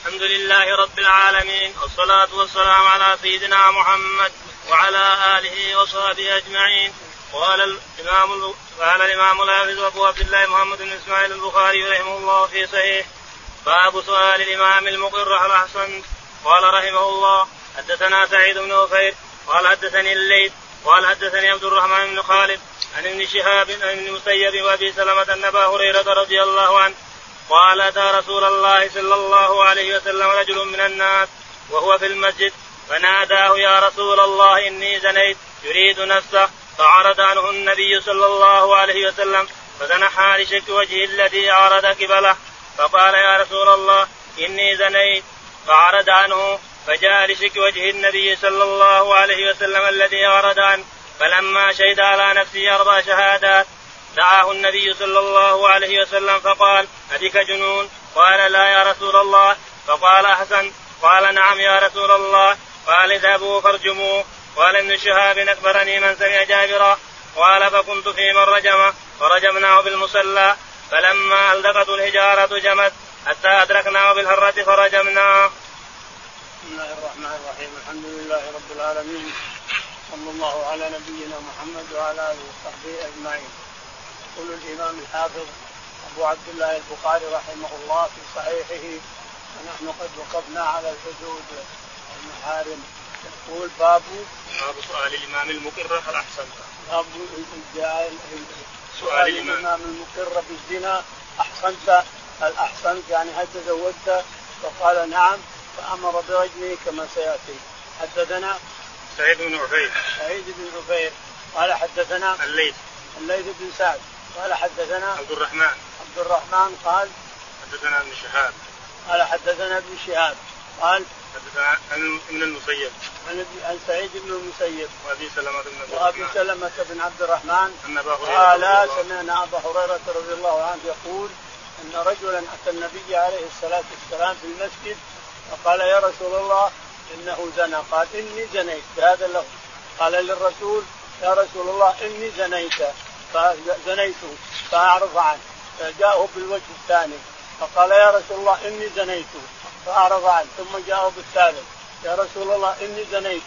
الحمد لله رب العالمين والصلاة والسلام على سيدنا محمد وعلى آله وصحبه أجمعين. قال الإمام قال الإمام الحافظ أبو عبد الله محمد بن إسماعيل البخاري رحمه الله في صحيح. باب سؤال الإمام المقر على أحسن قال رحمه الله حدثنا سعيد بن وفير قال حدثني الليث قال حدثني عبد الرحمن بن خالد عن ابن شهاب عن ابن المسيب وأبي سلمة ان أبا هريرة رضي الله عنه قال أتى رسول الله صلى الله عليه وسلم رجل من الناس وهو في المسجد فناداه يا رسول الله إني زنيت يريد نفسه. فعرض عنه النبي صلى الله عليه وسلم فتنحى لشك وجهه الذي عرض قبله فقال يا رسول الله إني زنيت. فعرض عنه فجاء لشك وجه النبي صلى الله عليه وسلم الذي عرض عنه فلما شهد على نفسه أربع شهادات دعاه النبي صلى الله عليه وسلم فقال أبك جنون؟ قال لا يا رسول الله. فقال أحسن. قال نعم يا رسول الله. قال اذهبوا فارجموه قال ابن شهاب أخبرني من سمع جابرا. قال فكنت في من رجمه فرجمناه بالمصلى. فلما ألدقته الحجارة جمت. حتى أدركناه بالهرة فرجمناه. بسم الله الرحمن الرحيم. الحمد لله رب العالمين. صلى الله على نبينا محمد وعلى آله وصحبه أجمعين. يقول الإمام الحافظ أبو عبد الله البخاري رحمه الله في صحيحه ونحن قد وقفنا على الحدود والمحارم يقول باب باب سؤال الإمام المقر هل أحسنت؟ باب سؤال الإمام. الإمام المقر بالزنا أحسنت؟ هل أحسنت؟ يعني هل تزوجت؟ فقال نعم. فأمر برجمه كما سيأتي. حدثنا؟ سعيد بن عفير سعيد بن عفير قال حدثنا؟ الليث. الليث بن سعد. قال حدثنا عبد الرحمن. عبد الرحمن قال حدثنا ابن شهاب. قال حدثنا ابن شهاب. قال حدثنا عن ابن المسيب. عن عن سعيد بن المسيب. وأبي سلمة بن عبد وأبي الرحمن. سلمة بن عبد الرحمن. أن أبا هريرة قال سمعنا أبا هريرة رضي الله عنه يقول أن رجلا أتى النبي عليه الصلاة والسلام في المسجد فقال يا رسول الله إنه زنى. قال إني زنيت. بهذا اللفظ. قال للرسول يا رسول الله إني زنيت. فزنيت فأعرض عنه فجاءه بالوجه الثاني فقال يا رسول الله إني زنيت فأعرض عنه ثم جاءه بالثالث يا رسول الله إني زنيت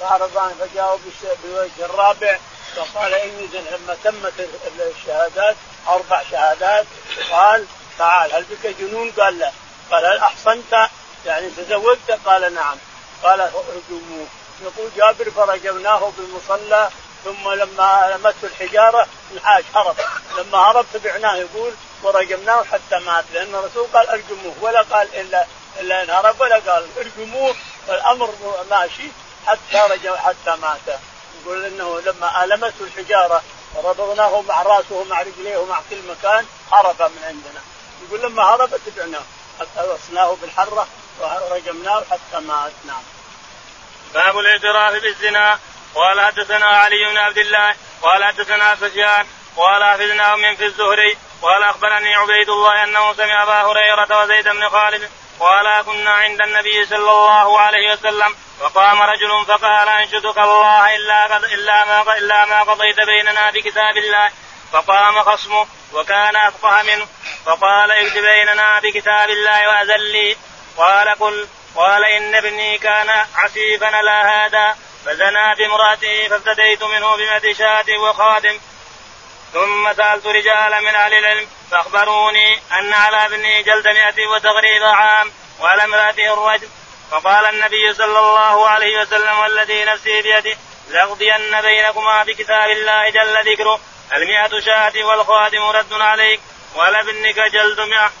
فأعرض عنه فجاءه بالوجه الرابع فقال إني زنيت لما تمت الشهادات أربع شهادات قال تعال هل بك جنون؟ قال لا قال هل أحصنت؟ يعني تزوجت؟ قال نعم قال ارجموه يقول جابر فرجمناه بالمصلى ثم لما لمته الحجارة انحاش هرب. لما هرب تبعناه يقول ورجمناه حتى مات. لأن الرسول قال أرجموه. ولا قال إلا إلا إن هرب ولا قال أرجموه. فالامر ماشي حتى رجع حتى مات. يقول إنه لما المته الحجارة وربطناه مع رأسه مع رجليه ومع كل مكان هرب من عندنا. يقول لما هرب تبعناه. حتى وصلناه بالحرة ورجمناه حتى مات. نعم. باب الاعتراف بالزنا. قال حدثنا علي بن عبد الله قال حدثنا سفيان قال حفظنا من في الزهري قال أخبرني عبيد الله أنه سمع أبا هريرة وزيد بن خالد قال كنا عند النبي صلى الله عليه وسلم فقام رجل فقال أنشدك الله إلا إلا ما إلا ما قضيت بيننا بكتاب الله. فقام خصمه وكان أفقه منه فقال اكتب بيننا بكتاب الله واذن لي. قال قل قال إن ابني كان عسيفا لا هذا فزنى بامراته فافتديت منه بمئة شاة وخادم. ثم سألت رجالا من أهل العلم فأخبروني أن على ابني جلد مئة وتغريب عام وعلى امرأته الرجل. فقال النبي صلى الله عليه وسلم والذي نفسي بيده لأقضين بينكما بكتاب الله جل ذكره المئة شاة والخادم رد عليك وعلى ابنك جلد مئة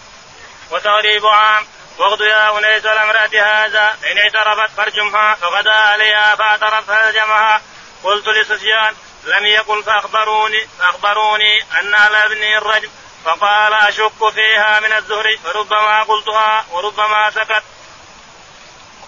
وتغريب عام. واغد يا انيس الامرأة هذا. ان اعترفت فارجمها. فغدا عليها فاعترف فالجمها. قلت لسفيان لم يقل فأخبروني فأخبروني أن على ابني الرجم. فقال أشك فيها من الزهر. فربما قلتها وربما سكت.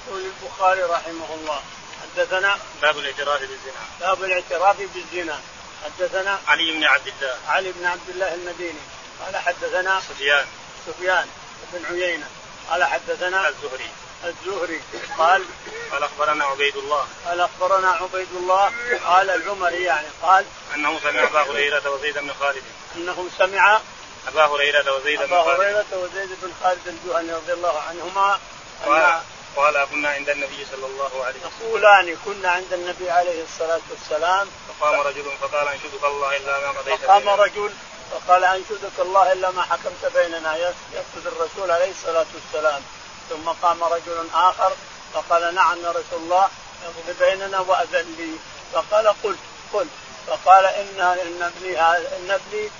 يقول البخاري رحمه الله حدثنا باب الاعتراف بالزنا. باب الاعتراف بالزنا. حدثنا علي بن عبد الله. علي بن عبد الله المديني. قال حدثنا سفيان. سفيان بن عيينة. قال حدثنا الزهري. الزهري. قال قال أخبرنا عبيد الله. قال أخبرنا عبيد الله. قال العمري يعني قال أنه سمع أبا هريرة وزيد بن خالد. إنه سمع أبا هريرة وزيد بن أبا خالد. هريرة وزيد بن خالد الجهني رضي الله عنهما قال قال كنا عند النبي صلى الله عليه وسلم. يقولان كنا عند النبي عليه الصلاة والسلام. فقام رجل فقال انشدك الله إلا ما قضيت فقام رجل فقال انشدك الله إلا ما حكمت بيننا يقصد الرسول عليه الصلاة والسلام. ثم قام رجل آخر فقال نعم يا رسول الله اقضي بيننا وأذن لي. فقال قل قل فقال ان إن ابني إن ابني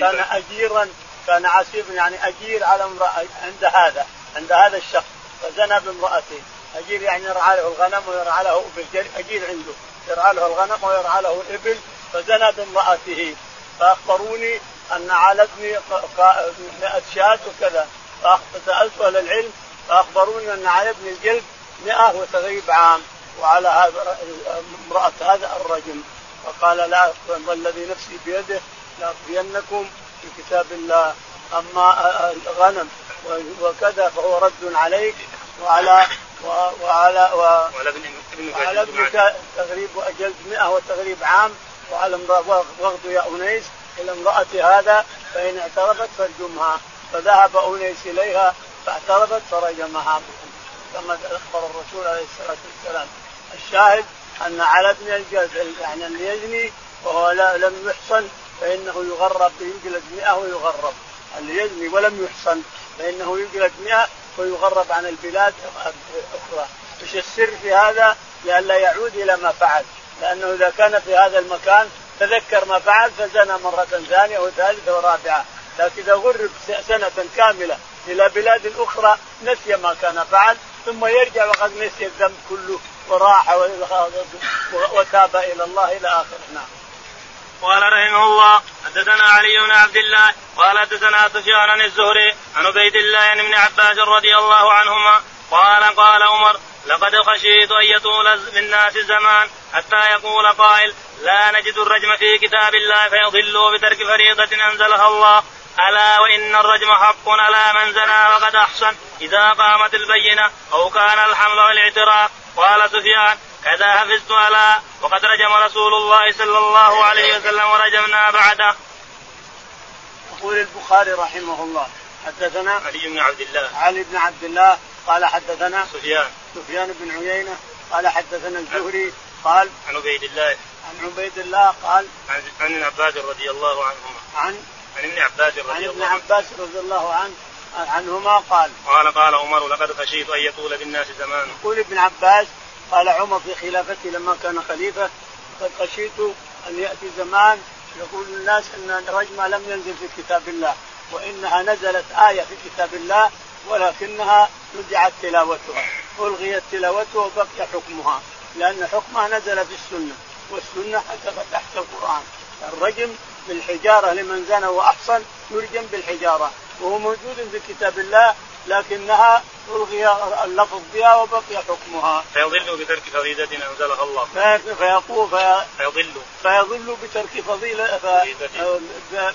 كان أجيرا كان عسيرا يعني أجير على امرأة عند هذا عند هذا الشخص فزنى بامرأته. أجير يعني يرعى له الغنم ويرعى له أجير عنده. يرعى له الغنم ويرعى له الابل فزنى بامرأته. فأخبروني أن على ابني 100 شاة وكذا. فسالت أهل العلم فأخبروني أن على ابني الجلد 100 وتغيب عام وعلى هذا امرأة هذا الرجل. فقال لا والذي نفسي بيده لاقضينكم في كتاب الله. أما الغنم وكذا فهو رد عليك وعلى وعلى وعلى ابنك تغريب جلد 100 وتغريب عام وعلى واخذ يا انيس إلى امراه هذا فإن اعترفت فارجمها. فذهب انيس إليها فاعترفت فرجمها. كما أخبر الرسول عليه الصلاة والسلام. الشاهد أن على ابن يعني اللي يزني وهو لم يحصن فإنه يغرب ينجلد 100 ويغرب. اللي يزني ولم يحصن فإنه يجلد 100 ويغرب عن البلاد أخرى. إيش السر في هذا؟ لئلا يعود إلى ما فعل. لأنه إذا كان في هذا المكان تذكر ما فعل فزنى مرة ثانية وثالثه ورابعه لكن إذا غرب سنة كاملة إلى بلاد أخرى نسي ما كان فعل ثم يرجع وقد نسي الذنب كله وراح وتاب إلى الله إلى آخره نعم. قال رحمه الله حدثنا علي بن عبد الله قال حدثنا سفيان عن الزهري عن عبيد الله ابن عباس رضي الله عنهما قال قال عمر لقد خشيت أن يطول بالناس زمان حتى يقول قائل لا نجد الرجم في كتاب الله فيضلوا بترك فريضة أنزلها الله. ألا وإن الرجم حق على من زنى وقد أحسن. إذا قامت البينة أو كان الحمل والإعتراف. قال سفيان كذا حفظت على وقد رجم رسول الله صلى الله عليه وسلم ورجمنا بعده. يقول البخاري رحمه الله حدثنا علي بن عبد الله. علي بن عبد الله قال حدثنا سفيان. سفيان بن عيينة قال حدثنا الزهري قال عن عبيد الله. عن عبيد الله قال عن عن ابن عباس رضي الله عنهما. عن عن ابن عباس رضي عن ابن الله عنه. عباس رضي الله عنه عنهما قال قال قال عمر لقد خشيت أن يطول بالناس زمان. يقول ابن عباس قال عمر في خلافته لما كان خليفة قد خشيت أن يأتي زمان يقول الناس إن الرجمه لم ينزل في كتاب الله وإنها نزلت آية في كتاب الله ولكنها نزعت تلاوتها ألغيت تلاوتها وبقي حكمها لأن حكمها نزل في السنة والسنة تحت القرآن الرجم بالحجارة لمن زنى وأحصن يرجم بالحجارة وهو موجود في كتاب الله لكنها ألغي اللفظ بها وبقي حكمها. فيضل بترك فريضة أنزلها الله. فيقول في فيضل فيضل بترك فضيلة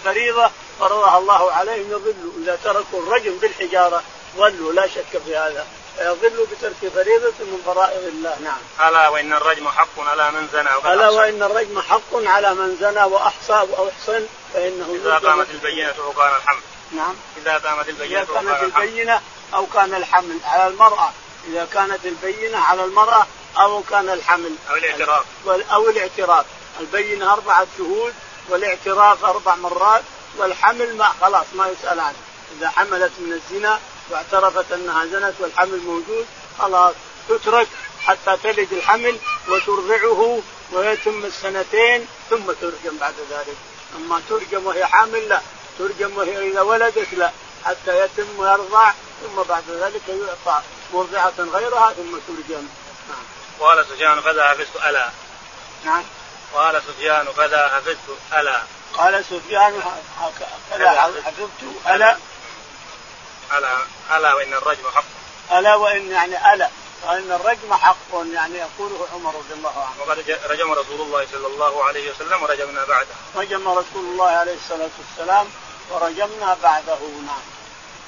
فريضة فرضها الله عليهم يضلوا إذا تركوا الرجم بالحجارة ضلوا لا شك في هذا. فيضل بترك فريضة من فرائض الله. نعم. ألا وإن الرجم حق على من زنى ألا وإن الرجم حق على من زنى وأحصى أو أحصن فإنه إذا قامت البينة وكان الحمل. نعم. إذا قامت البينة إذا كانت البينة أو كان الحمل على المرأة. إذا كانت البينة على المرأة أو كان الحمل. أو الاعتراف. أو الاعتراف. البينة أربعة شهود والاعتراف أربع مرات والحمل ما خلاص ما يسأل عنه. إذا حملت من الزنا واعترفت أنها زنت والحمل موجود خلاص تترك حتى تلد الحمل وترضعه ويتم السنتين ثم ترجم بعد ذلك. أما ترجم وهي حامل لا ترجم وهي إذا ولدت لا حتى يتم ويرضع ثم بعد ذلك يعطى مرضعة غيرها ثم ترجم. نعم. قال سفيان كذا حفظت ألا. نعم. قال سفيان كذا حفظت ألا. قال سفيان كذا حفظت ألا. ألا ألا وإن الرجم حق ألا وإن يعني ألا وإن الرجم حق يعني يقوله عمر رضي الله عنه. وقد رجم رسول الله صلى الله عليه وسلم ورجمنا بعده. رجم رسول الله عليه الصلاة والسلام ورجمنا بعده نعم.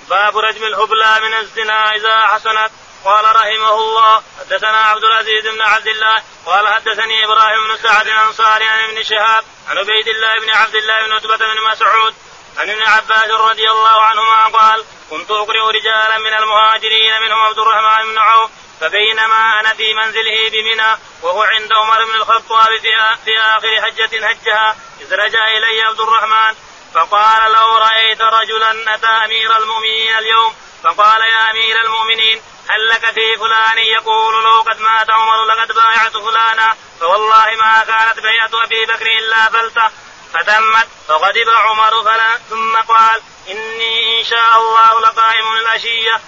باب رجم الهبلى من الزنا إذا حسنت قال رحمه الله حدثنا عبد العزيز بن عبد الله قال حدثني إبراهيم بن سعد الأنصاري عن ابن شهاب عن عبيد الله بن عبد الله بن عتبة بن مسعود عن ابن عباس رضي الله عنهما قال كنت أقرئ رجالا من المهاجرين منهم عبد الرحمن بن عوف فبينما أنا في منزله بمنى وهو عند عمر بن الخطاب في آخر حجة هجها إذ رجع إلي عبد الرحمن فقال لو رأيت رجلا أتى أمير المؤمنين اليوم فقال يا أمير المؤمنين هل لك في فلان يقول لو قد مات عمر لقد بايعت فلانا فوالله ما كانت بيعة أبي بكر إلا فلتة فتمت فغضب عمر فلا ثم قال إني إن شاء الله لقائم العشية.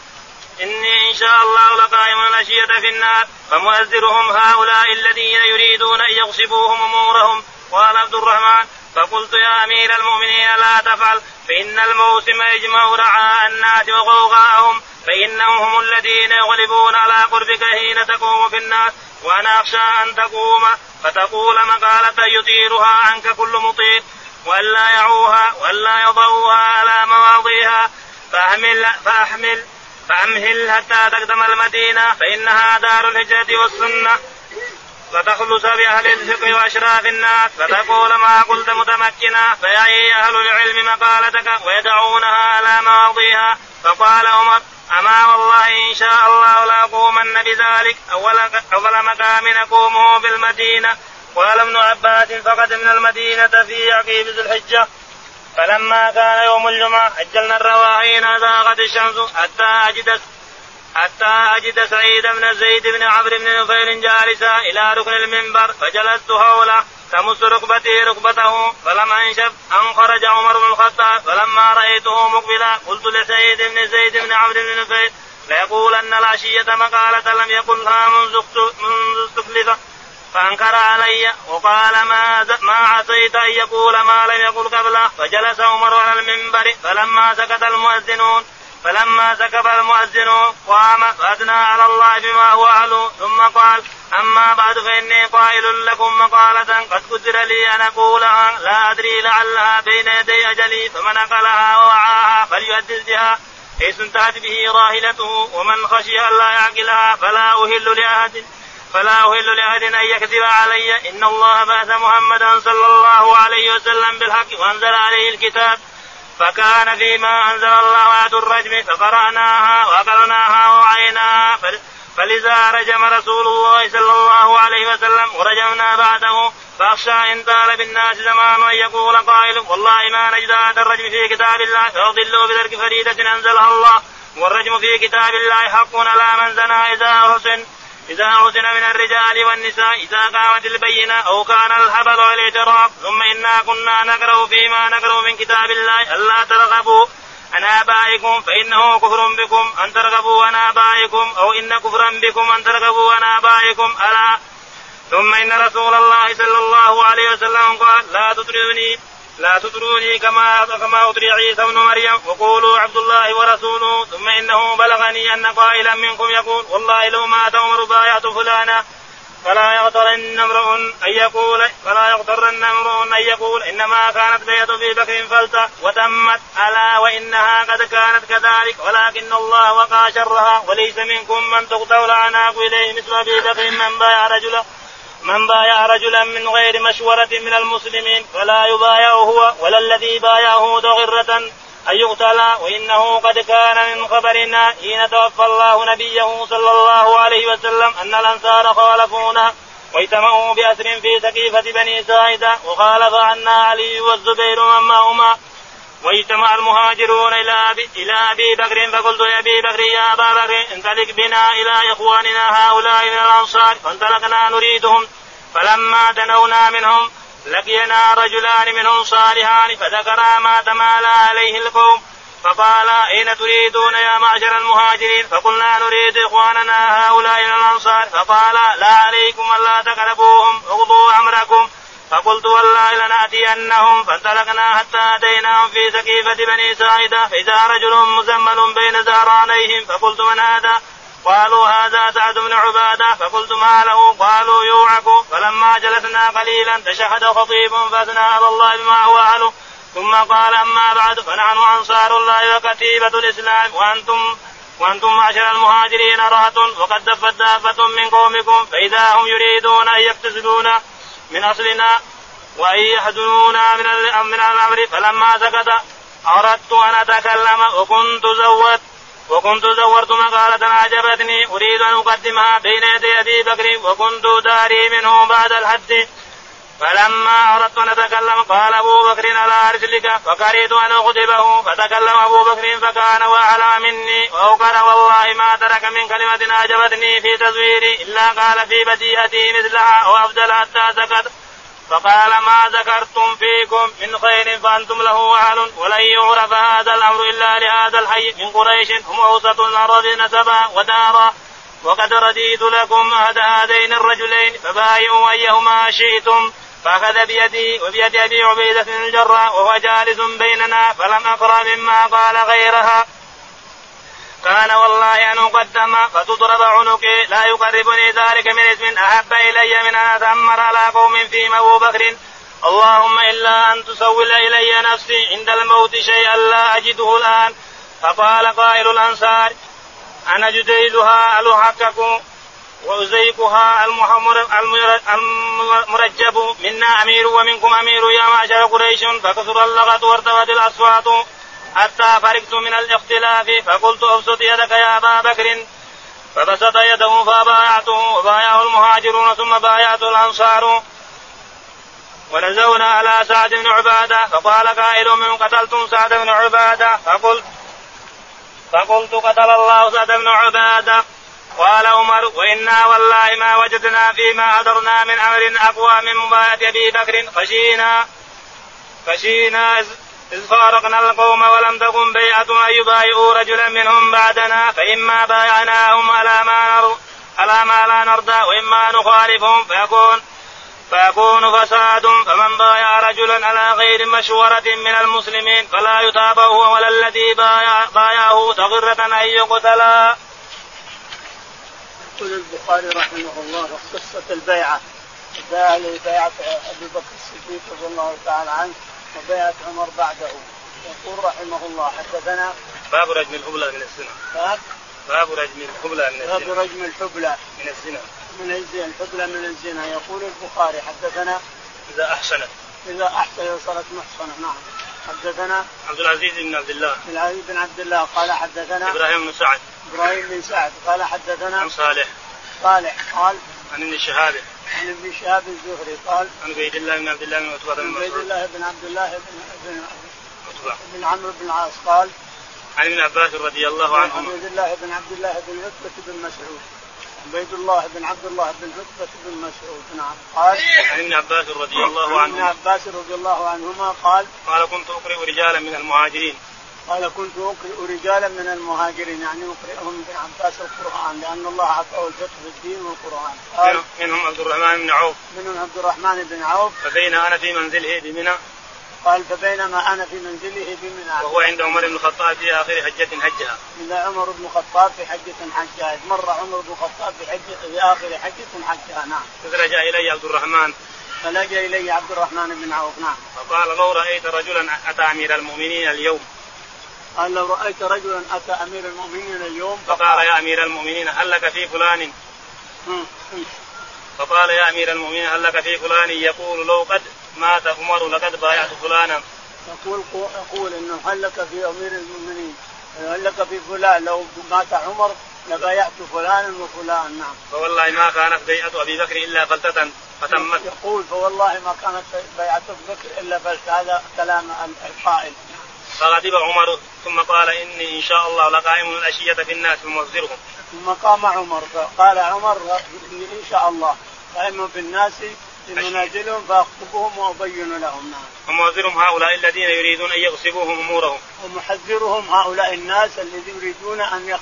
إني إن شاء الله لقائم العشية في النار. فمؤذرهم هؤلاء الذين يريدون أن يغصبوهم أمورهم. قال عبد الرحمن فقلت يا أمير المؤمنين لا تفعل فإن الموسم يجمع رعاء الناس وغوغاءهم فإنهم هم الذين يغلبون على قربك حين تقوم في الناس. وأنا أخشى أن تقوم. فتقول مقالة يطيرها عنك كل مطير وألا يعوها وألا يضعوها على مواضيها. فأحمل فأحمل فأمهل حتى تقدم المدينة فإنها دار الهجرة والسنة. فتخلص بأهل الفقه وأشراف الناس. فتقول ما قلت متمكنا. فيعي أهل العلم مقالتك ويدعونها على مواضيها. فقال عمر أما والله إن شاء الله لأقومن بذلك. أول, أول مقام نقومه بالمدينة. قال ابن عباس فقدمنا المدينة في عقيب ذي الحجة. فلما كان يوم الجمعة أجلنا الرواحين ذاقت الشمس حتى أجد حتى أجد سعيد بن زيد بن عمرو بن نفيل جالسا إلى ركن المنبر فجلست حوله. تمس ركبتي ركبته فلما انشف أن خرج عمر بن الخطاب فلما رأيته مقبلا قلت لسعيد بن زيد بن عمرو بن نفيل ليقولن العشية مقالة لم يقلها منذ استخلف فأنكر علي وقال ما ما عصيت أن يقول ما لم يقل قبله فجلس عمر على المنبر فلما سكت المؤذنون فلما سكب المؤذن قام فأثنى على الله بما هو أهله ثم قال أما بعد فإني قائل لكم مقالة قد قدر لي أن اقولها لا أدري لعلها بين يدي أجلي فمن أقلها ووعاها فليحدث بها حيث انتهت به راهلته ومن خشي أن لا يعقلها فلا أهل لاحد فلا أهل لأحد أن يكذب علي. إن الله بعث محمدا صلى الله عليه وسلم بالحق وأنزل عليه الكتاب. فكان فيما أنزل الله آية الرجم فقرأناها وأقرناها ووعيناها فلذا رجم رسول الله صلى الله عليه وسلم ورجمنا بعده فأخشى إن طال بالناس زمان أن يقول قائل والله ما نجد هذا الرجم في كتاب الله فيضلوا بترك فريدة أنزلها الله. والرجم في كتاب الله حق على من زنى إذا حسن إذا أحسن من الرجال والنساء إذا قامت البينة أو كان الحبل والإعتراف. ثم إنا كنا نقرأ فيما نقرأ من كتاب الله ألا ترغبوا. عن آبائكم فإنه كفر بكم أن ترغبوا عن آبائكم أو إن كفرا بكم أن ترغبوا عن آبائكم ألا؟ ثم إن رسول الله صلى الله عليه وسلم قال لا تطروني لا تطروني كما كما أطري عيسى ابن مريم. وقولوا عبد الله ورسوله. ثم إنه بلغني أن قائلا منكم يقول والله لو مات عمر بايعت فلانا. فلا يغترن امرؤ أن يقول فلا يغترن امرؤ أن يقول إنما كانت بيت أبي بكر فلتة وتمت. ألا وإنها قد كانت كذلك. ولكن الله وقع شرها وليس منكم من تقتل الاعناق إليه مثل أبي بكر. من بايع رجلا من بايع رجلا من غير مشورة من المسلمين فلا يبايع هو. ولا الذي بايعه ضغرة أن يقتل وإنه قد كان من خبرنا حين توفى الله نبيه صلى الله عليه وسلم أن الأنصار خالفونا واجتمعوا بأسر في سقيفة بني ساعدة وخالف عنا علي والزبير من معهما واجتمع المهاجرون إلى أبي, إلى أبي بكر فقلت يا أبي بكر يا أبا بكر انطلق بنا إلى إخواننا هؤلاء من الأنصار فانطلقنا نريدهم فلما دنونا منهم لقينا رجلان منهم صالحان فذكرا ما تمالى عليه القوم فقال أين تريدون يا معشر المهاجرين؟ فقلنا نريد إخواننا هؤلاء الأنصار. فقال لا عليكم ألا تقربوهم اغضوا أمركم. فقلت والله لنأتينهم. فانطلقنا حتى أتيناهم في سقيفة بني ساعدة فإذا رجل مزمل بين زهرانيهم فقلت من هذا؟ قالوا هذا سعد بن عبادة فقلت ما له؟ قالوا يوعك. فلما جلسنا قليلا تشهد خطيب فأثنى على الله بما هو أهله. ثم قال أما بعد فنحن أنصار الله وكتيبة الإسلام. وأنتم وأنتم معشر المهاجرين رهة وقد دفت دابة من قومكم فإذا هم يريدون أن يقتصدون من أصلنا وأن يحزنونا من من الأمر. فلما سكت أردت أن أتكلم وكنت زودت وكنت زورت مقالة أعجبتني أريد أن أقدمها بين يدي أبي بكر وكنت داري منه بعد الحد فلما أردت أن أتكلم قال أبو بكر ألا أرسلك فكرهت أن أخطبه فتكلم أبو بكر فكان وأعلى مني. وأوكر والله ما ترك من كلمة أعجبتني في تزويري إلا قال في بديهتي مثلها وأفضل حتى سكت. فقال ما ذكرتم فيكم من خير فأنتم له أهل ولن يعرف هذا الأمر إلا لهذا الحي من قريش هم أوسط الأرض نسبا ودارا. وقد رديت لكم أحد هذين الرجلين فبايعوا أيهما شئتم. فأخذ بيدي وبيد أبي عبيدة بن الجراح وهو جالس بيننا فلم أقرأ مما قال غيرها. كان والله أن أقدم فتضرب عنقي لا يقربني ذلك من اسم أحب إلي من أن أتأمر على قوم فيهم أبو بكر. اللهم إلا أن تسول إلي نفسي عند الموت شيئا لا أجده الآن. فقال قائل الأنصار أنا جديلها الحقكم وأزيكها المرجب. منا أمير ومنكم أمير يا معشر قريش. فكثر اللغط وارتفت الأصوات. حتى فرقت من الاختلاف فقلت أبسط يدك يا أبا بكر. فبسط يده فبايعته وبايعه المهاجرون ثم بايعته الأنصار. ونزونا على سعد بن عبادة فقال قائل من قتلتم سعد بن عبادة؟ فقلت فقلت قتل الله سعد بن عبادة. قال عمر وإنا والله ما وجدنا فيما هدرنا من أمر أقوى من مبايعة أبي بكر. خشينا خشينا إذ فارقنا القوم ولم تكن بيعة أن يبايعوا رجلا منهم بعدنا فإما بايعناهم على ما نر... على ما لا نرضى وإما نخالفهم فيكون فيكون فساد فمن بايع رجلا على غير مشورة من المسلمين فلا يتابع هو ولا الذي بايع بايعه تغرة أن يقتلا. يقول البخاري رحمه الله قصة البيعة بيعة أبي بكر الصديق رضي الله تعالى عنه وبيعة عمر بعده. يقول رحمه الله حدثنا باب رجم الحبلى من الزنا. باب؟ باب رجم الحبلى من الزنا. باب رجم الحبلى. من الزنا. من الزنا الحبلى من الزنا. يقول البخاري حدثنا إذا أحسنت إذا أحسن صارت محصنة. نعم. حدثنا عبد العزيز بن عبد الله. عبد العزيز بن عبد الله. قال حدثنا إبراهيم بن سعد. إبراهيم بن سعد. قال حدثنا عن صالح. صالح. قال عن ابن شهاب. عن ابن شهاب الزهري قال عن عبيد الله بن عبد الله بن عتبة بن عبيد الله بن عبد الله بن بن عتبة. بن عمرو بن العاص قال عن ابن عباس رضي الله عنهما. عبيد الله بن عبد الله بن عتبة بن مسعود. عبيد الله بن عبد الله بن عتبة بن مسعود نعم. قال عن ابن عباس رضي الله عنهما. عن ابن عباس رضي الله عنهما قال قال كنت أقرئ رجالا من المهاجرين. قال كنت أقرئ رجالا من المهاجرين يعني أقرئهم ابن عباس القرآن لأن الله اعطاه الفقه في الدين والقرآن. قال منهم عبد الرحمن بن عوف. منهم عبد الرحمن بن عوف. فبين أنا في منزله بمنى قال فبينما أنا في منزله بمنى وهو عند عمر بن الخطاب في آخر حجة حجها. عند عمر بن الخطاب في حجة حجها. مر عمر بن الخطاب في حجه في آخر حجة حجها. نعم. إذ رجع إلي عبد الرحمن. فلجأ إلي عبد الرحمن بن عوف. نعم. فقال لو رأيت رجلا أتى أمير المؤمنين اليوم؟ قال لو رأيت رجلا أتى أمير المؤمنين اليوم فقال يا أمير المؤمنين هل لك في فلان فقال يا أمير المؤمنين هل لك في فلان يقول لو قد مات عمر لقد بايعت فلانا يقول يقول إنه هل لك في أمير المؤمنين هل لك في فلان لو مات عمر لبايعت فلانا وفلان نعم. فوالله ما كانت بيعة أبي بكر إلا فلتة فتمت. يقول فوالله ما كانت بيعة أبي بكر إلا فلتة هذا كلام القائل. فغضب عمر ثم قال إني إن شاء الله لقائم الأشية في الناس فموزرهم. ثم قام عمر فقال عمر إني إن شاء الله قائم في الناس لمنازلهم فأخطبهم وأبين لهم نعم. وموزرهم هؤلاء الذين يريدون أن يغصبوهم أمورهم. ومحذرهم هؤلاء الناس الذين يريدون أن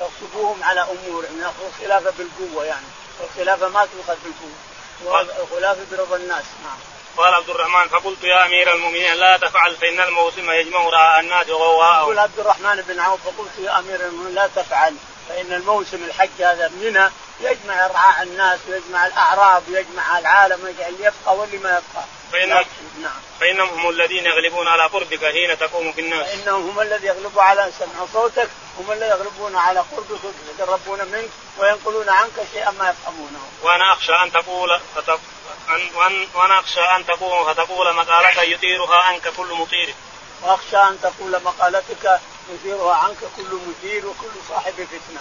يغصبوهم على أمورهم ياخذوا الخلافه بالقوة يعني والخلافه ما تؤخذ بالقوه والخلافه برضا الناس نعم. قال عبد الرحمن فقلت يا أمير المؤمنين لا تفعل فإن الموسم يجمع رعاء الناس وغواءهم. يقول عبد الرحمن بن عوف فقلت يا أمير المؤمنين لا تفعل فإن الموسم الحج هذا منى يجمع رعاع الناس ويجمع الأعراب ويجمع العالم ويجعل يبقى واللي ما يبقى. فإن نعم. فإنهم هم الذين يغلبون على قربك حين تقوم في الناس. فإنهم هم الذين يغلبون على سمع صوتك هم الذين يغلبون على قربك ويتقربون منك وينقلون عنك شيئا ما يفهمونه. وأنا أخشى أن تقول وأنا أخشى أن تقوم فتقول مقالة يطيرها عنك كل مطير. واخشى أن تقول مقالتك يثيرها عنك كل مدير وكل صاحب فتنة.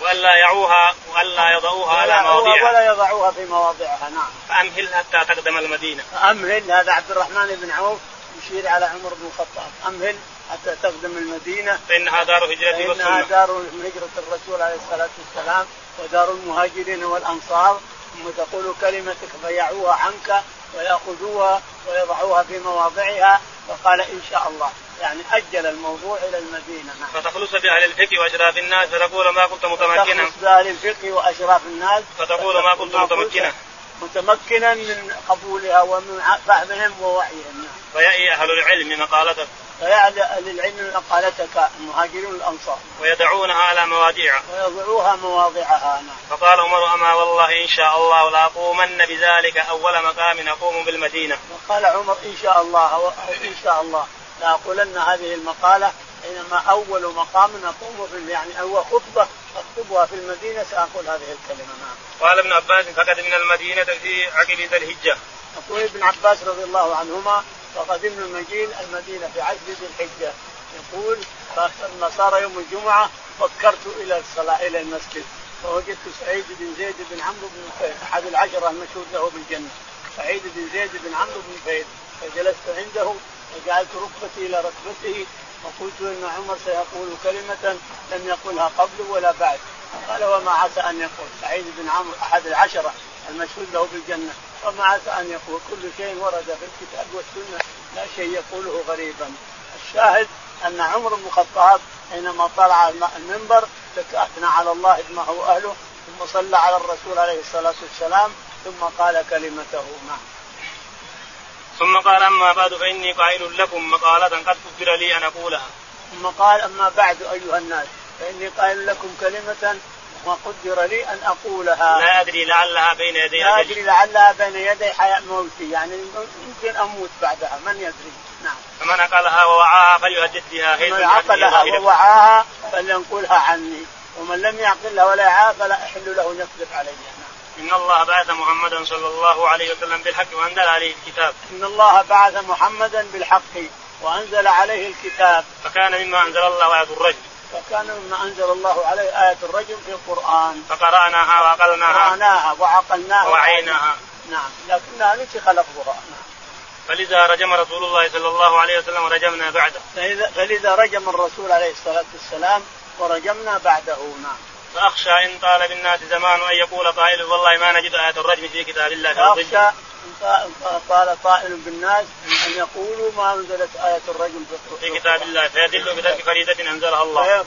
وألا يعوها وألا يضعوها على مواضعها ولا يضعوها في مواضعها نعم. فامهل حتى تقدم المدينة. أمهل هذا عبد الرحمن بن عوف يشير على عمر بن الخطاب. أمهل حتى تقدم المدينة. فإنها دار هجرة فإنها دار هجرة الرسول عليه الصلاة والسلام ودار المهاجرين والأنصار. ثم تقول كلمتك فيعوها عنك ويأخذوها ويضعوها في مواضعها. فقال إن شاء الله يعني أجل الموضوع إلى المدينة نعم. فتخلص بأهل الفقه وأشراف الناس فتقول ما كنت متمكنا فتخلص بأهل الفقه وأشراف الناس فتقول ما كنت متمكنا متمكنا من قبولها ومن فهمهم ووعيهم نعم. فيأي أهل العلم مقالتك فيأي أهل العلم مقالتك المهاجرون الأنصار. ويدعونها على مواضعها ويضعوها مواضعها نعم. فقال عمر أما والله إن شاء الله لأقومن بذلك أول مقام أقوم بالمدينة. وقال عمر إن شاء الله إن شاء الله لأقولن هذه المقالة حينما أول مقام أقوم في يعني أول خطبة أخطبها في المدينة سأقول هذه الكلمة نعم. قال ابن عباس فقد من المدينة في عقب ذي الحجة. يقول ابن عباس رضي الله عنهما فقدمنا المدينة المدينة في عشر ذي الحجة. يقول فلما صار يوم الجمعة فكرت إلى الصلاة إلى المسجد. فوجدت سعيد بن زيد بن عمرو بن نفيل أحد العشرة المشهود له بالجنة. سعيد بن زيد بن عمرو بن نفيل فجلست عنده وجعلت ركبتي إلى ركبته وقلت إن عمر سيقول كلمة لم يقلها قبل ولا بعد. قال وما عسى أن يقول. سعيد بن عمرو أحد العشرة المشهود له بالجنة. وما عسى أن يقول كل شيء ورد في الكتاب والسنة لا شيء يقوله غريبا الشاهد أن عمر بن الخطاب حينما طلع المنبر أثنى على الله بما هو أهله ثم صلى على الرسول عليه الصلاة والسلام ثم قال كلمته نعم ثم قال أما بعد فإني قائل لكم مقالة قد قدر لي أن أقولها. ثم قال أما بعد أيها الناس فإني قائل لكم كلمة وقدر لي أن أقولها. لا أدري لعلها بين يدي لا أدري لعلها بين يدي حياة موتي يعني يمكن أموت بعدها من يدري. نعم. فمن عقلها ووعاها فليهدد بها من عقلها ووعاها فلينقلها عني ومن لم يعقلها ولا يعاها فلا يحل له أن يكذب عليها. نعم. إن الله بعث محمدا صلى الله عليه وسلم بالحق وأنزل عليه الكتاب. إن الله بعث محمدا بالحق وأنزل عليه الكتاب. فكان مما أنزل الله آية الرجم. فكان مما أنزل الله عليه آية الرجم في القرآن. فقرأناها وعقلناها. قرأناها وعقلناها. ووعيناها. نعم لكنها نسخ لفظها. نعم. فلذا رجم رسول الله صلى الله عليه وسلم ورجمنا بعده. فلذا رجم الرسول عليه الصلاة والسلام ورجمنا بعده نعم. فأخشى إن طال بالناس زمان أن يقول قائل والله ما نجد آية الرجم في كتاب الله فاخشى طال قائل بالناس أن يقولوا ما أنزلت آية الرجم في كتاب الله فيدل بترك فريضة أنزلها الله.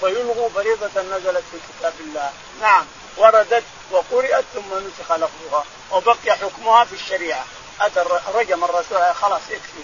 فيلغوا فريضة نزلت في كتاب الله. نعم. وردت وقرات ثم نسخ لفظها. وبقي حكمها في الشريعة. أتى رجم الرسول خلاص يكفي.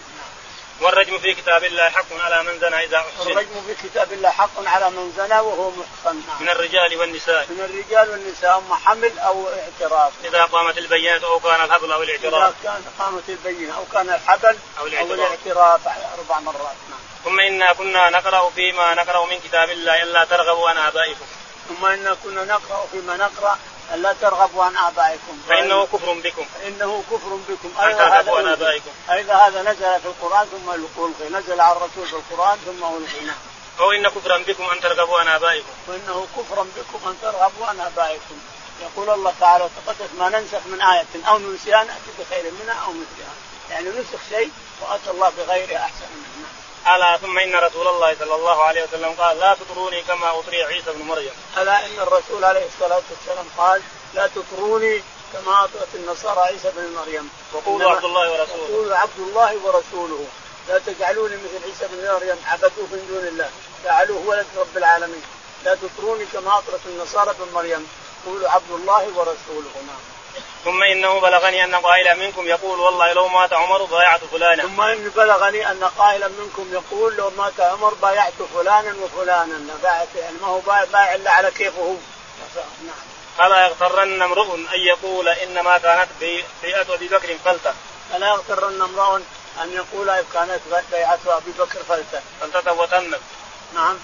والرجم في كتاب الله حق على من زنى إذا أحسن. الرجم في كتاب الله حق على من زنى وهو محصن. من الرجال والنساء. من الرجال والنساء اما حمل أو اعتراف. إذا قامت البينه أو كان الحبل أو الاعتراف. إذا كان قامت البينة أو كان الحبل أو الاعتراف, أو الاعتراف أربع مرات نعم. ثم إنا كنا نقرأ فيما نقرأ من كتاب الله ألا ترغبوا عن آبائكم. ثم إنا كنا نقرأ فيما نقرأ ألا ترغبوا عن آبائكم. فإنه كفر بكم. فإنه كفر بكم. أيضا هذا عن آبائكم. أيضا هذا نزل في القرآن ثم ألقي. نزل على الرسول في القرآن ثم ألقي. أو إن كفرا بكم أن ترغبوا عن آبائكم. وإنه كفرا بكم أن ترغبوا عن آبائكم. يقول الله تعالى تقدس ما ننسخ من آية. أو ننسيها نأتي بخير منها أو مثلها. يعني نسخ شيء وأتى الله بغيره أحسن منه ألا ثم إن رسول الله صلى الله عليه وسلم قال لا تطروني كما أطري عيسى بن مريم. ألا إن الرسول عليه الصلاة والسلام قال لا تطروني كما أطرت النصارى عيسى بن مريم. وقولوا عبد الله ورسوله. وقولوا عبد الله ورسوله. لا تجعلوني مثل عيسى بن مريم عبدوه من دون الله، جعلوه ولد رب العالمين. لا تطروني كما أطرت النصارى بن مريم. قولوا عبد الله ورسوله نعم. ثم إنه بلغني أن قائلا منكم يقول والله لو مات عمر بايعت فلانا. ثم ان بلغني أن قائلا منكم يقول لو مات عمر بايعت فلانا وفلانا، بايعت يعني ما هو بايع إلا على كيفه هو. نعم. الا يغترن امرؤ أن يقول إنما كانت بيعه أبي بكر فلتة. الا يغترن امرؤ أن يقول كانت بيعه أبي بكر فلتة. فلتة وتمت. نعم.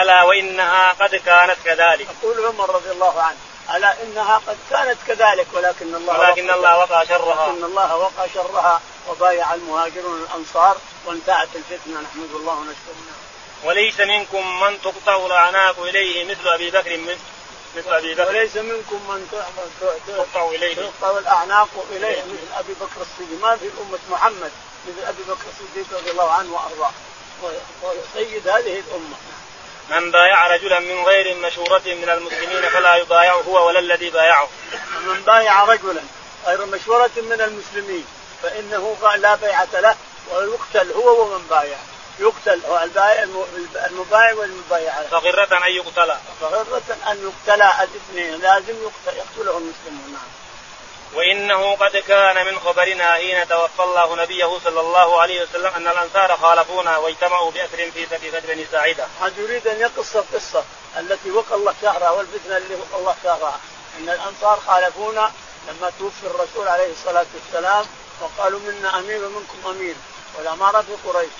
ألا وإنها قد كانت كذلك. يقول عمر رضي الله عنه ألا إنها قد كانت كذلك ولكن الله ولكن الله وقع شرها. ولكن الله وقع شرها وبايع المهاجرون الأنصار وانتهت الفتنة. نحمد الله ونشكره وليس منكم من تقطع الأعناق إليه مثل أبي بكر مثل أبي بكر. وليس منكم من تقطع إليه. تقطع الأعناق إليه مثل أبي بكر الصديق. ما في امه محمد مثل أبي بكر الصديق رضي الله عنه وأرضاه. وسيد هذه الأمة. من بايع رجلا من غير مشورة من المسلمين فلا يبايعه هو ولا الذي بايعه. من بايع رجلا غير مشورة من المسلمين فإنه لا بيعة له ويقتل هو ومن بايع. يقتل المبايع والمبايع فغرة أن يقتل. فغرة أن يقتل. الاثنين لازم يقتل يقتله المسلمون. نعم. وإنه قد كان من خبرنا حين توفى الله نبيه صلى الله عليه وسلم أن الأنصار خالفونا واجتمعوا بأسر في سقيفة بني ساعدة. قد يريد أن يقص القصة التي وقى الله شهرها والفتنة اللي وقى الله شهرها أن الأنصار خالفونا لما توفي الرسول عليه الصلاة والسلام وقالوا منا أمير ومنكم أمير والأمارة في قريش.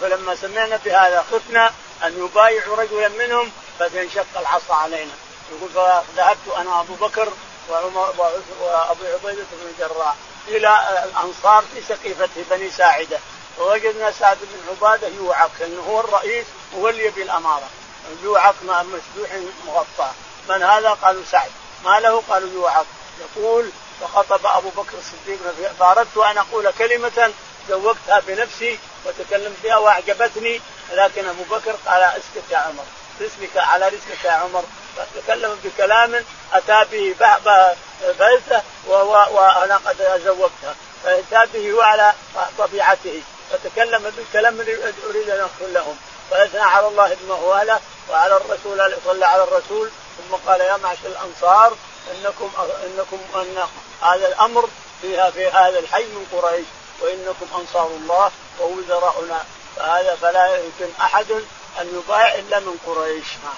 فلما سمعنا بهذا خفنا أن يبايع رجلا منهم فتنشق العصا علينا. يقول فذهبت أنا أبو بكر وعمر وابو عبيده بن الجراح إلى الانصار في سقيفه بني ساعده. ووجدنا سعد بن عباده يوعك لأنه هو الرئيس وهو اللي يبي الاماره يوعك مع مسلوح مغطى من هذا؟ قالوا سعد. ما له؟ قالوا يوعك يقول فخطب أبو بكر الصديق فأردت أن أقول كلمة زوجتها بنفسي وتكلمت بها وأعجبتني لكن أبو بكر قال أسكت يا عمر. رسلك على رسلك يا عمر. فتكلم بكلام أتى به فلته وأنا قد زوجتها فأتى به وعلى طبيعته. فتكلم بالكلام الذي أريد أن أقول لهم. فأثنى على الله بمهواله وعلى الرسول صلى على الرسول. ثم قال يا معشر الأنصار إنكم إنكم أن هذا الأمر فيها في هذا الحي من قريش وإنكم أنصار الله ووزراؤنا. فهذا فلا يمكن أحد أن يبايع إلا من قريش. نعم.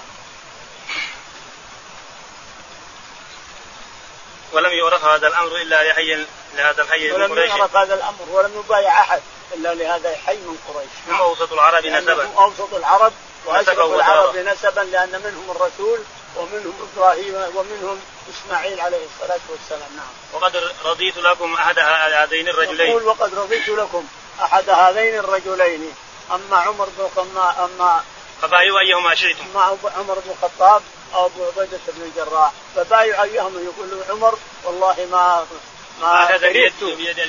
ولم يعرف هذا الأمر إلا لحي لهذا الحي من قريش. ولم يعرف هذا الأمر ولم يبايع أحد إلا لهذا الحي من قريش. هم أوسط العرب نسبا. أوسط العرب واشرف العرب نسبا لأن منهم الرسول ومنهم إبراهيم ومنهم إسماعيل عليه الصلاة والسلام. نعم. وقد رضيت لكم أحد هذين الرجلين. يقول وقد رضيت لكم أحد هذين الرجلين. أما عمر بن اما أما فبايعوا أيهما شئتم. اما عمر بن الخطاب أو أبو عبيدة بن الجراح. فبايعوا أيهما يقول عمر والله ما ما كرهت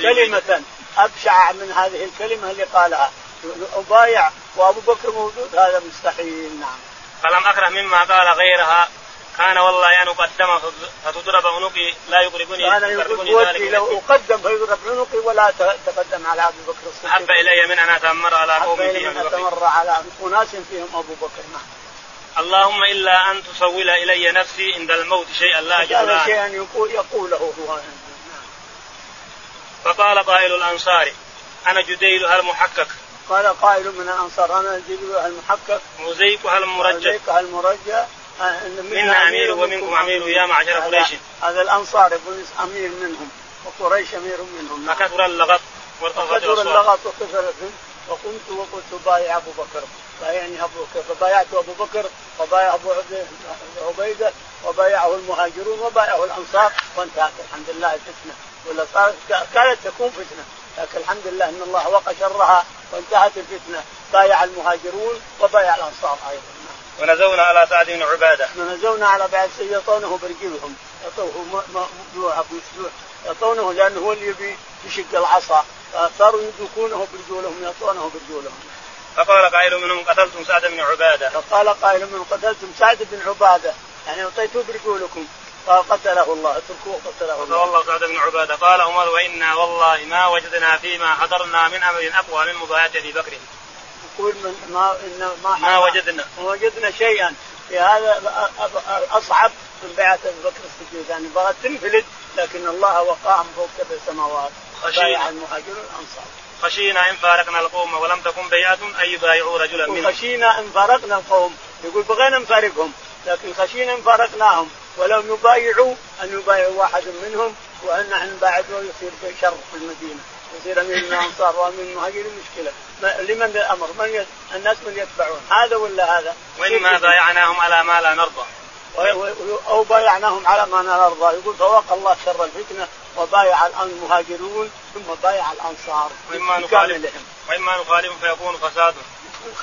كلمة أبشع من هذه الكلمة اللي قالها. أبايع وأبو بكر موجود هذا مستحيل نعم. فلم أكره مما قال غيرها. كان والله ان اقدم فتضرب عنقي لا يقربني كان يقول لو اقدم فيضرب عنقي ولا تقدم على أبي بكر الصديق. أحب إلي من أن اتمر على قوم فيهم ان اتمر على أناس فيهم أبو بكر نعم. اللهم إلا أن تسول إلي نفسي عند الموت شيئا لا اجد هذا شيئا يقول يقوله هو نعم. فقال قائل الأنصار أنا جديلها المحقق قال قائل من الأنصار أنا جديلها المحقق وزيكها المرجى وزيكها المرجى منا أمير ومنكم أمير يا معشر قريش. هذا الأنصار يقول أمير منهم وقريش أمير منهم. فكثر اللغط وكثر اللغط وكثر وقمت وقلت بايع أبو بكر. بايعني أبو بكر. فبايعت أبو بكر وبايع أبو عبيدة وبايعه المهاجرون وبايعه الأنصار وانتهت. الحمد لله الفتنه ولا صارت كانت تكون فتنة. لكن الحمد لله إن الله وقى شرها وانتهت الفتنة. بايع المهاجرون وبايع الأنصار أيضا. ونزونا على سعد بن عبادة. ونزونا على بعد يطونه برجلهم يطوه مبلوع مسلوح يطونه لأنه هو اللي يبي يشق العصا. فصاروا يدركونه برجولهم يطونه برجولهم. فقال قائل منهم قتلتم سعد بن عبادة. فقال قائل منهم قتلتم سعد بن عبادة. يعني اعطيتوه برجولكم. قال قتله الله. اتركوه قتله الله. والله سعد بن عبادة. قال عمر وإنا والله ما وجدنا فيما حضرنا من أمر أقوى من مبايعه أبي بكر. يقول من ما إن ما, ما وجدنا. ما وجدنا شيئا. في هذا أصعب من بيعه ابي بكر الصديق. يعني بغت تنفلت لكن الله وقاهم فوق سبع سماوات. بايع المهاجرون الانصار خشينا إن فارقنا القوم ولم تكن بيعة أن يبايعوا رجلا منهم. خشينا إن فارقنا القوم. يقول بغينا نفارقهم لكن خشينا إن فارقناهم. ولم يبايعوا أن يبايعوا واحد منهم وأن نحن نباعدهم يصير شر في المدينة. يصير أمير من الأنصار وأمير المهاجرين مشكلة. لمن الأمر؟ من. الناس من يتبعون. هذا ولا هذا؟ وانما بايعناهم على ما لا نرضى؟ أو بايعناهم على ما لا نرضى. يقول فوقى الله شر الفتنة وبايع المهاجرون ثم بايع الأنصار. وإما نخالف وإما نخالف فيكون فساد.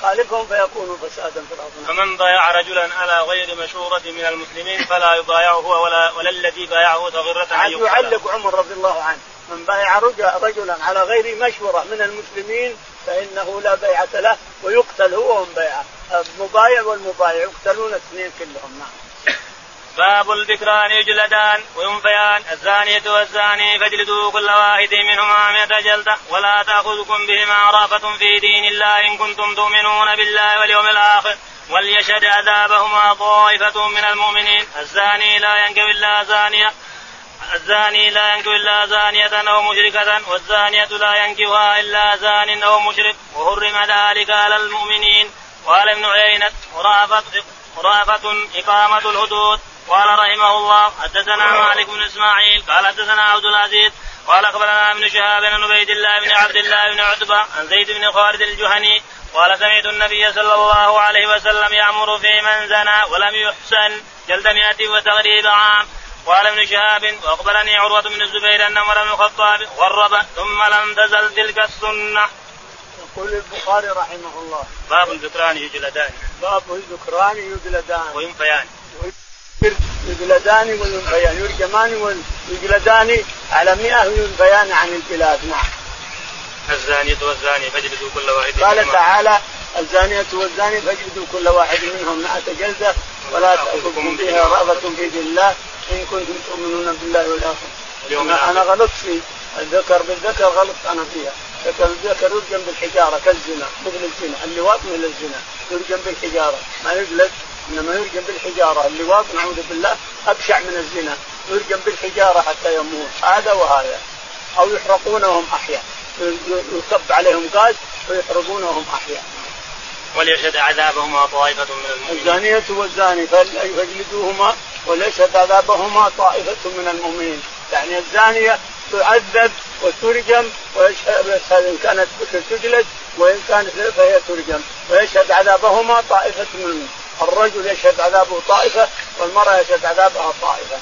خالفهم فيكون فسادا في الأرض. فمن بايع رجلا على غير مشورة من المسلمين فلا يبايعه هو ولا, ولا الذي بايعه تغرة أن يعلق عمر رضي الله عنه. من بايع رجلا على غير مشورة من المسلمين فإنه لا بيعة له ويقتل هو ومن بايعه المبايع والمبايع يقتلون اثنين كلهم نعم. باب الذكران يجلدان وينفيان الزانية والزاني فاجلدوا كل واحد منهما مئة جلدة ولا تأخذكم بهما رأفة في دين الله إن كنتم تؤمنون بالله واليوم الآخر. وليشهد عذابهما طائفة من المؤمنين. الزاني لا ينكب إلا زانية. الزاني لا ينكب إلا زانية أو مشركة والزانية لا ينكبها إلا زان أو مشرك وحرم ذلك على المؤمنين. قال ابن عيينة خرافة إقامة الحدود. قال رحمه الله حدثنا مالك بن إسماعيل قال حدثنا عبد العزيز قال أخبرنا ابن شهاب بن عبيد الله بن عبد الله بن عتبة عن زيد بن خالد الجهني قال سمعت النبي صلى الله عليه وسلم يأمر في من زنى ولم يحسن جلد مئة وتغريب عام. قال ابن شهاب واخبرني عروة بن الزبير ان عمر بن الخطاب غرب ثم لم تزل تلك السنة. يقول البخاري رحمه الله. باب الذكران يجلدان. باب الذكران يجلدان. وينفيان. يجلدان وينفيان. يرجمان ويجلدان على مئة وينفيان عن البلاد نعم. الزانية والزاني فاجلدوا كل واحد قال تعالى الزانية والزاني فاجلدوا كل واحد منهم مئة جلدة ولا تأخذكم بها رأفة في دين الله. إن كنتم تؤمنون بالله والآخر أنا, أنا غلطت في الذكر بالذكر غلط أنا فيها. ذكر الذكر يرجم بالحجارة كالزنا مثل الزنا اللواط من الزنا يرجم بالحجارة. ما يجلد إنما يرجم بالحجارة. اللواط نعوذ بالله أبشع من الزنا. يرجم بالحجارة حتى يموت. هذا وهذا. أو يحرقون وهم احياء يصب عليهم غاز ويحرقون وهم أحياء. وليشهد عذابهما طائفة من المؤمنين. الزانية والزاني فيجلدوهما وليشهد عذابهما طائفة من المؤمنين. يعني الزانية تعذب وترجم ويشهد إن كانت تجلد وإن كانت فهي ترجم. ويشهد عذابهما طائفة من المؤمنين. الرجل يشهد عذابه طائفة والمرأة يشهد عذابها طائفة.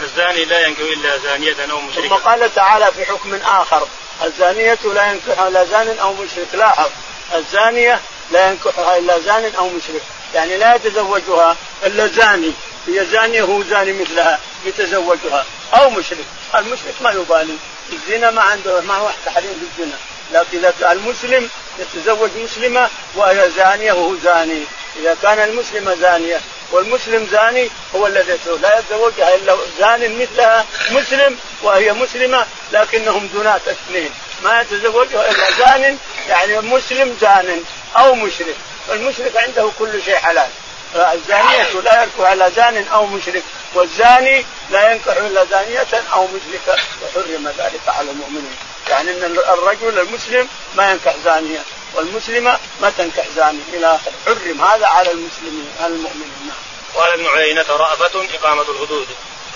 الزاني لا ينكح إلا زانية أو مشركة. ثم قال تعالى في حكم آخر الزانية لا ينكحها إلا زان أو مشرك. لاحظ الزانية لا ينكحها إلا زان أو مشرك. يعني لا يتزوجها إلا زاني. هي زانية وهو زاني مثلها يتزوجها. أو مشرك. المشرك ما يبالي. الزنا ما عنده ما هو تحريم في الزنا. لكن إذا المسلم يتزوج مسلمة وهي زانية وهو زاني. إذا كان المسلم زانية والمسلم زاني هو الذي لا يتزوجها إلا زان مثلها مسلم وهي مسلمة لكنهم زنات اثنين. ما يتزوجها إلا زان يعني مسلم زان أو مشرك. المشرك عنده كل شيء حلال. الزانية لا ينكح إلا زان أو مشرك والزاني لا ينكح إلا زانية أو مشركة وحرم ذلك على المؤمنين. يعني أن الرجل المسلم ما ينكح زانية والمسلمة ما تنكح زاني إلى حرم هذا على المسلمين على المؤمنين. قال ابن عيينة رأفة إقامة الحدود.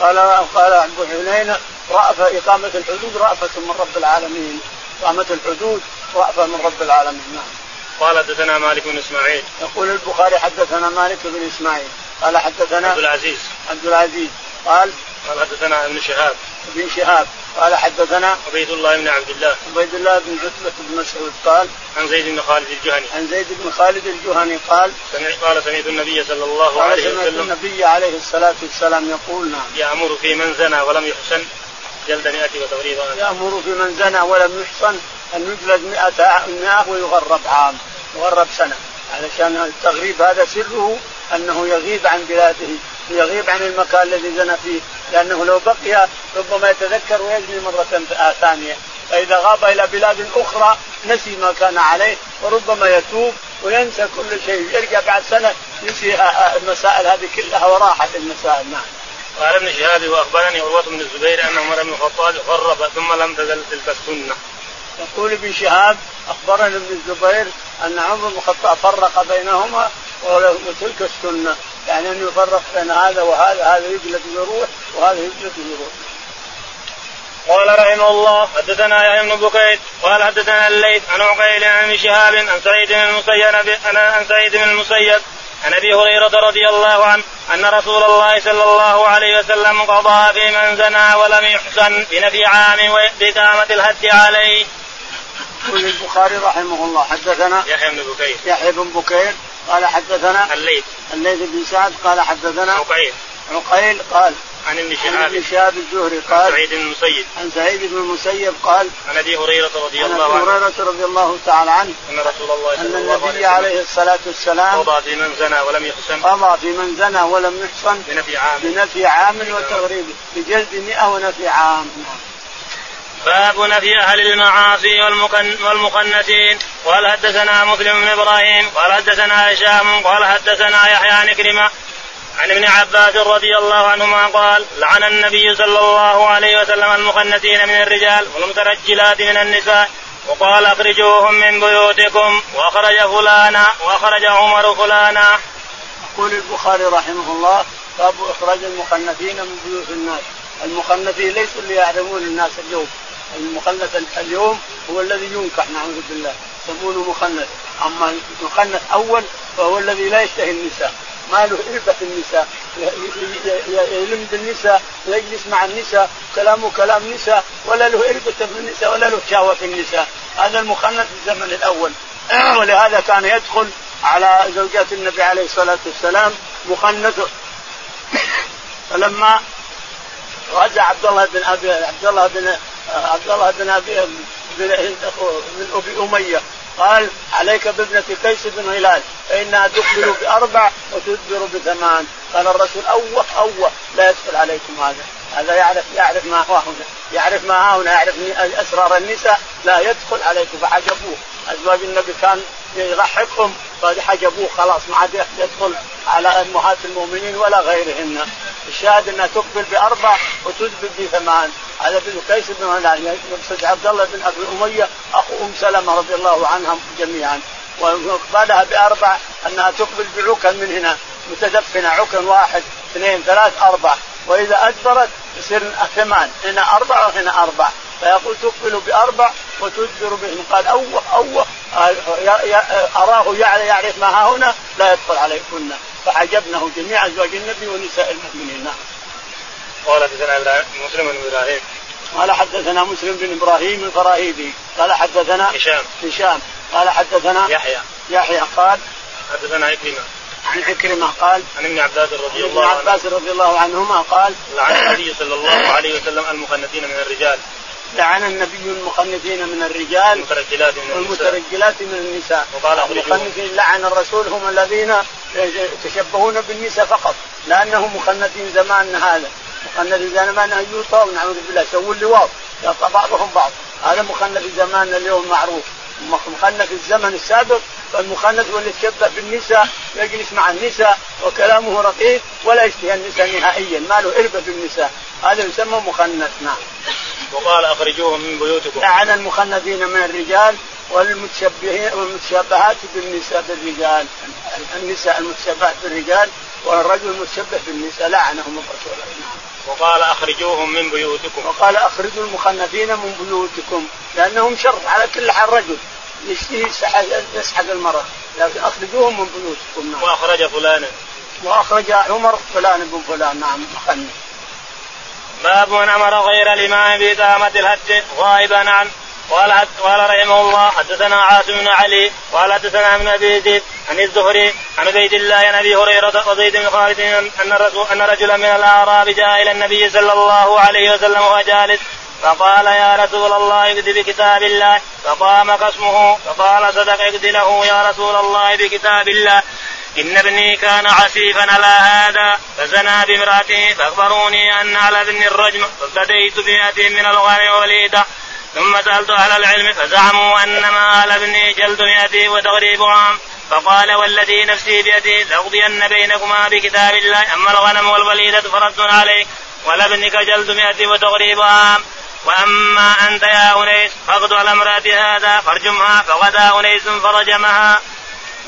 قال قال أبو عيينة رأفة إقامة الحدود رأفة من رب العالمين. إقامة الحدود رأفة من رب العالمين. نعم. قال حدثنا مالك بن إسماعيل. يقول البخاري حدثنا مالك بن إسماعيل. قال حدثنا عبد العزيز. عبد العزيز. قال قال حدثنا ابن شهاب. ابن شهاب. قال حدثنا عبيد الله بن عبد الله. عبيد الله بن عتبة بن مسعود. قال عن زيد بن خالد الجهني. عن زيد بن خالد الجهني قال سمع قال سمعت النبي صلى الله عليه وسلم سمعت النبي عليه الصلاة والسلام يقول نعم. يأمر في من زنى ولم يحسن جلد مئة وتغريب يأمر في من زنى ولم يحصن أن يجلد مئة مئة ويغرب عام يغرب سنة. علشان التغريب هذا سره أنه يغيب عن بلاده يغيب عن المكان الذي زنى فيه. لأنه لو بقي ربما يتذكر ويزني مرة ثانية. فإذا غاب إلى بلاد أخرى نسي ما كان عليه وربما يتوب وينسى كل شيء. يرجع بعد سنة ينسي المسائل هذه كلها وراحت المسائل. نعم. قال ابن شهاب وأخبرني عروة بن الزبير أن عمر بن الخطاب غرب ثم لم تزل تلك السنة. يقول ابن شهاب اخبرني ابن الزبير أن عمر بن الخطاب فرق بينهما وتلك السنة يعني انه يفرق بين هذا وهذا هذا يجلد ويروح وهذا يجلد ويروح. قال رحمه الله حدثنا يحيى بن بكير قال حدثنا الليث عن عقيل عن ابن شهاب عن سعيد بن المسيب عن سعيد بن المسيب عن أبي هريرة رضي الله عنه أن رسول الله صلى الله عليه وسلم قضى في من زنى ولم يحسن بنفي عام وإقامة الهد عليه. يقول البخاري رحمه الله. حدثنا يحيى بن بكير. يحيى بن بكير قال حدثنا الليث. الليث بن سعد قال حدثنا عقيل. عقيل قال عن ابن عن شهاب. ابن شهاب الزهري قال سعيد بن المسيب. عن سعيد بن المسيب قال عن أبي هريرة رضي عن الله أبي عنه. هريرة رضي الله تعالى عنه. أن رسول الله أن صلى الله النبي عليه عليه الصلاة والسلام وسلم قضى في من زنى ولم يحسن. قضى في من زنى ولم يحصن بنفي عام. بنفي عام وتغريب. بجلد مئة ونفي عام. باب نفي أهل المعاصي والمخنثين قال حدثنا مسلم بن إبراهيم قال حدثنا هشام قال حدثنا يحيى عن كرمه عن ابن عباس رضي الله عنهما قال لعن النبي صلى الله عليه وسلم المخنثين من الرجال والمترجلات من النساء وقال اخرجوهم من بيوتكم وأخرج فلانا وأخرج عمر فلانا. يقول البخاري رحمه الله باب إخراج المخنثين من بيوت الناس. المخنثين ليسوا اللي يعلمون الناس اليوم. المخنث اليوم هو الذي ينكح نعوذ بالله. يسمونه مخنث. أما المخنث أول فهو الذي لا يشتهي النساء. ما له إربة في النساء. يلم بالنساء يجلس مع النساء كلامه كلام نساء ولا له إربة في النساء ولا له شهوة في النساء. هذا المخنث في الزمن الأول. ولهذا كان يدخل على زوجات النبي عليه الصلاة والسلام مخنث. فلما غزا عبد الله بن ابي عبد الله بن عبد الله بن أبي بن, بن أبي أمية. قال عليك بابنة قيس بن هلال. فإنها تقبل بأربع وتدبر بثمان. قال الرسول أوه أوه. لا يدخل عليكم هذا. هذا يعرف يعرف ما هنا. يعرف ما ها هنا. يعرف أسرار النساء. لا يدخل عليكم فحجبوه أزواج النبي كان يضحكهم. فحجبوه خلاص ما عاد يدخل على أمهات المؤمنين ولا غيرهن. الشاهد أنها تقبل بأربع وتدبر بثمان. هذا بن قيس بن هلال يقصد عبد الله بن أبي اميه أخو أم سلمة رضي الله عنهم جميعا. واقبالها بأربع أنها تقبل بعكن من هنا. متدفنة. عكن واحد اثنين ثلاث أربع. وإذا ادبرت يصير ثمان هنا أربع وهنا أربع فيقول تقبل بأربع وتدبر بهم. قال أوه أوه. أراه يعرف ما ها هنا لا يدخل عليكن. فعجبنه جميع أزواج النبي ونساء المؤمنين. نعم. قال حدثنا مسلم بن إبراهيم. قال حدثنا مسلم بن إبراهيم الفراهيدي. قال حدثنا هشام. هشام. قال حدثنا يحيى. يحيى. قال حدثنا عكرمه عن عكرمة قال عن ابن عباس رضي الله عنه. عباس رضي الله عنهما قال لعن النبي صلى الله عليه وسلم المخنثين من الرجال. لعن النبي المخنثين من الرجال المترجلات من النساء. والمترجلات من النساء. وقال. المخنثين لعن الرسول هم الذين يتشبهون بالنساء فقط لأنهم مخنثين زمان هذا. مخنث زمان ان يوطوا نعوذ بالله يسووا اللواط يعطى بعضهم بعض. هذا مخنث زماننا اليوم معروف. مخنث الزمن السابق فالمخنث هو اللي يتشبه بالنساء يجلس مع النساء وكلامه رقيق ولا يشتهي النساء نهائيا ما له إربة بالنساء. هذا يسمى مخنث نعم. وقال أخرجوهم من بيوتكم. لعن المخنثين من الرجال والمتشبهين والمتشبهات بالنساء بالرجال النساء المتشبهات بالرجال والرجل المتشبه بالنساء لعنهم الرسول. نعم. وقال أخرجوهم من بيوتكم. وقال أخرجوا المخنثين من بيوتكم لأنهم شر على كل حال رجل. يشتهي يسحق المرأة. لكن أخرجوهم من بيوتكم نعم. وأخرج فلانا وأخرج عمر فلان بن فلان نعم مخنث باب من أمر غير الإمام بإقامة الحج غائبا عن قال قال رحمه الله حدثنا عاصم بن علي قال حدثنا ابن أبي زيد عن الزهري عن عبيد الله عن أبي هريرة وزيد بن خالد أن أن رجلا من الأعراب جاء إلى النبي صلى الله عليه وسلم وهو جالس فقال يا رسول الله اكد بكتاب الله. فقام قسمه فقال صدق اكد له يا رسول الله بكتاب الله. إن ابني كان عسيفا على هذا فزنى بامرأته فأخبروني أن على ابن الرجم فابتديت بمئة من الغنم وليدة ثم سألت أهل العلم فزعموا أن ما على ابني جلد مئته وتغريب عام فقال والذي نفسي بيده لأقضين بينكما بكتاب الله. أما الغنم والوليدة فرد عليك ولابنك جلد مئة وتغريب عام وأما أنت يا أنيس فاغد على امراه هذا فارجمها. فغدا أنيس فرجمها.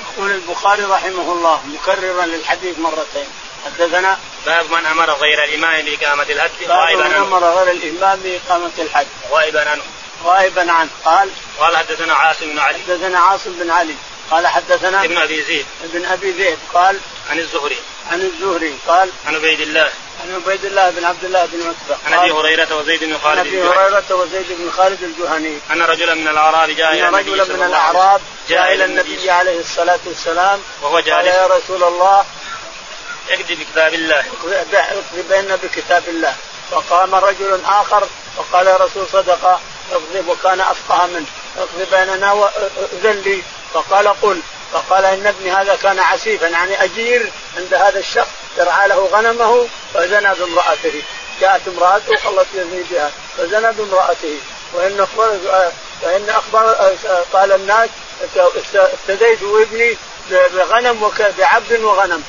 يقول البخاري رحمه الله مكررا للحديث مرتين. حدثنا باب من أمر غير الإمام بإقامة الحج غائبا من عنه. أمر غير الإمام بإقامة الحج. غائبا عنه. غائبا عنه. قال قال حدثنا عاصم بن علي. حدثنا عاصم بن علي. قال حدثنا ابن أبي زيد. ابن أبي زيد. قال عن الزهري. عن الزهري. قال عن عبيد الله. عن عبيد الله بن عبد الله بن عتبه عن أبي هريرة وزيد بن عن خالد ابي هريرة وزيد بن خالد الجهني. أن رجلا من الأعراب جاء إلى النبي رجلا صلى من الله عليه وسلم. الاعراب جاء إلى النبي عليه الصلاة والسلام. وهو قال جالس يا رسول الله اكتب بكتاب الله. اقضي بيننا بكتاب الله. فقام رجل آخر وقال يا رسول صدق. اقضي وكان أفقه منه. اقضي بيننا واذن لي فقال قل. فقال إن ابني هذا كان عسيفا يعني أجير عند هذا الشخص يرعى له غنمه فزنى بامرأته. جاءت امرأته وخلت يزني بها فزنى بامرأته. وإن اخبر فان اخبر قال الناس افتديت ابني بغنم بعبد وغنم.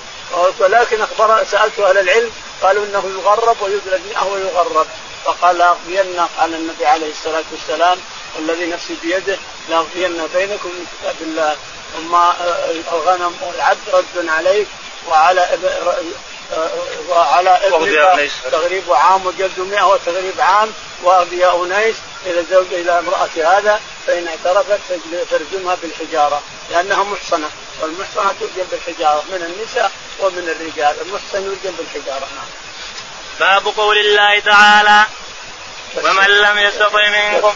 ولكن اخبر سألت أهل العلم قالوا إنه يغرب ويدرج معه ويغرب. فقال لاغفين قال النبي عليه الصلاة والسلام والذي نفسي بيده لاغفين بينكم من كتاب الله. اما الغنم والعبد رد عليك وعلى وعلى تغريب عام وجلد 100 وتغريب عام وابي انيس إلى زوج إلى امرأة هذا فإن اعترفت ترجمها بالحجارة لأنها محصنة والمحصنة ترجم بالحجارة من النساء ومن الرجال المحصن يرجم بالحجارة نعم. باب قول الله تعالى ومن لم يستطع منكم